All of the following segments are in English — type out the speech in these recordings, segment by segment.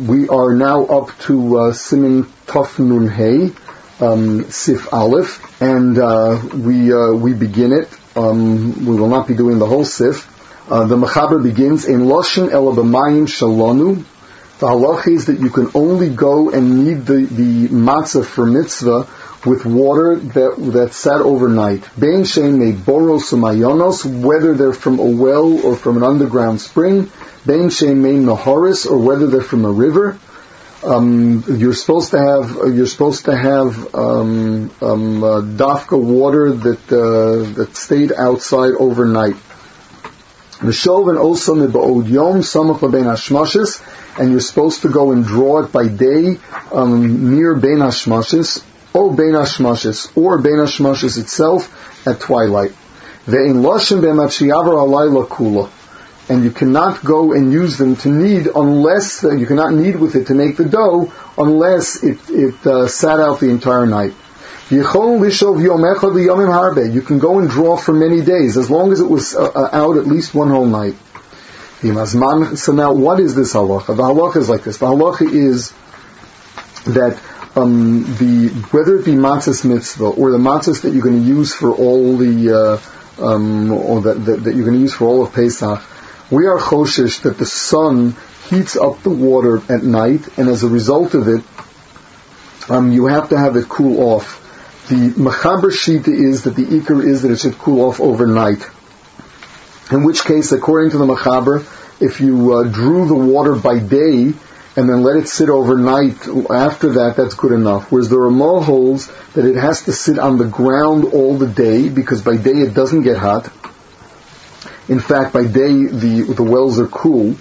We are now up to uh, Siman Tuf Nun Hey, um, Sif Aleph, and uh, we uh, we begin it. Um, we will not be doing the whole Sif. Uh, the Mechaber begins in Loshin Elabamayim Shalonu. The halach is that you can only go and knead the, the matzah for mitzvah with water that that sat overnight. Bein shein made boros mayonos, whether they're from a well or from an underground spring. Bein shein made nahoris, or whether they're from a river. Um, you're supposed to have you're supposed to have um, um, uh, dafka water that uh, that stayed outside overnight. Mishov and also mibaod yom samach bein hashmashes, and you're supposed to go and draw it by day um, near bein hashmashes or bein hashmashes or hashmashes itself at twilight. Ve'in loshin be'matshiyavar alayla kula and you cannot go and use them to knead unless uh, you cannot knead with it to make the dough unless it, it uh, sat out the entire night. You can go and draw for many days as long as it was uh, uh out at least one whole night. So now, what is this halacha? The halacha is like this. The halacha is that um, the whether it be matzahs mitzvah or the matzahs that you're going to use for all the uh, um, or that, that, that, you're going to use for all of Pesach, we are choshish that the sun heats up the water at night, and as a result of it, um, you have to have it cool off. The machaber shita is that the ikar is that it should cool off overnight. In which case, according to the machaber, if you uh, drew the water by day and then let it sit overnight after that, that's good enough. Whereas the Ramah holds that it has to sit on the ground all the day because by day it doesn't get hot in fact, by day the the wells are cool,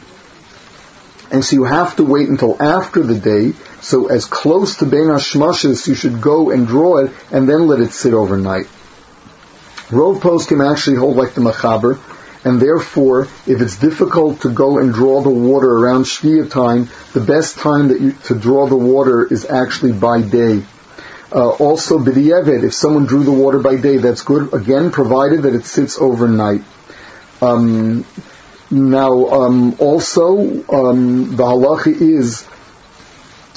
and so you have to wait until after the day. So as close to Bein Hashmashes, you should go and draw it, and then let it sit overnight. Rove poskim actually hold like the Machaber, and therefore, if it's difficult to go and draw the water around Shkia time, the best time that you, to draw the water is actually by day. Uh, also, b'di'evet, if someone drew the water by day, that's good, again, provided that it sits overnight. Um, now, um, also, um, the halacha is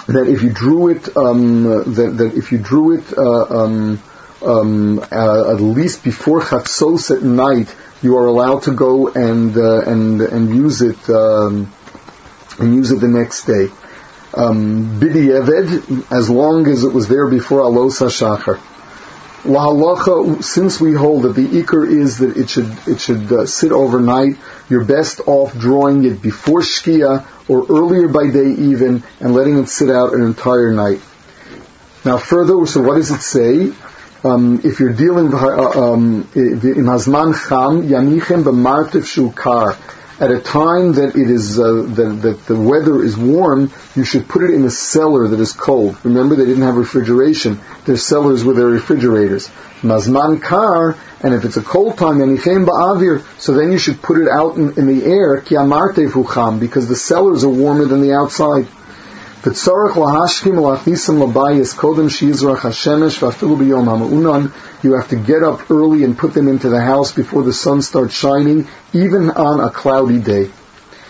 that if you drew it, um, that, that, if you drew it uh, um, um, uh, at least before chatzos at night, you are allowed to go and uh, and and use it and use it the next day. Bidi Eved, as long as it was there before Alos HaShachar. Lahalacha, since we hold that the ikar is that it should it should uh, sit overnight, you're best off drawing it before shkia or earlier by day even, and letting it sit out an entire night. Now, further, so what does it say? Um, if you're dealing uh, um, in hazman cham yanichem b'martiv shukar, at a time that it is uh, that, that, the weather is warm, you should put it in a cellar that is cold. Remember, they didn't have refrigeration. Their cellars were their refrigerators. Mazman kar, and if it's a cold time, yanichem ba'avir, so then you should put it out in, in the air, ki amarte fucham, because the cellars are warmer than the outside. You have to get up early and put them into the house before the sun starts shining, even on a cloudy day.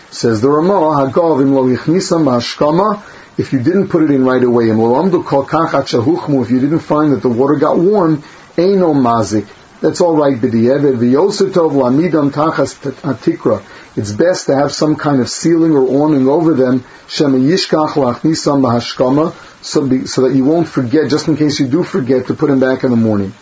Says the Ramah, lo if you didn't put it in right away, if you didn't find that the water got warm, no mazik. That's all right, it's best to have some kind of ceiling or awning over them, so, so that you won't forget, just in case you do forget, to put them back in the morning.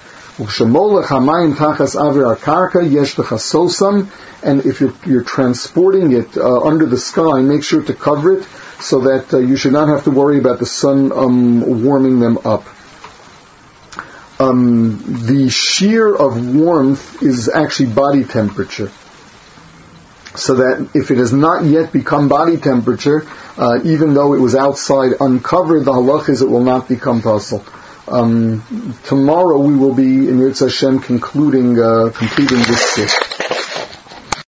And if you're, you're transporting it uh, under the sky, make sure to cover it so that uh, you should not have to worry about the sun um, warming them up. Um, the shiur of warmth is actually body temperature so that if it has not yet become body temperature, uh, even though it was outside uncovered, the halach is it will not become pasul. Um, tomorrow we will be in Yirtzeh Hashem concluding, uh, completing this.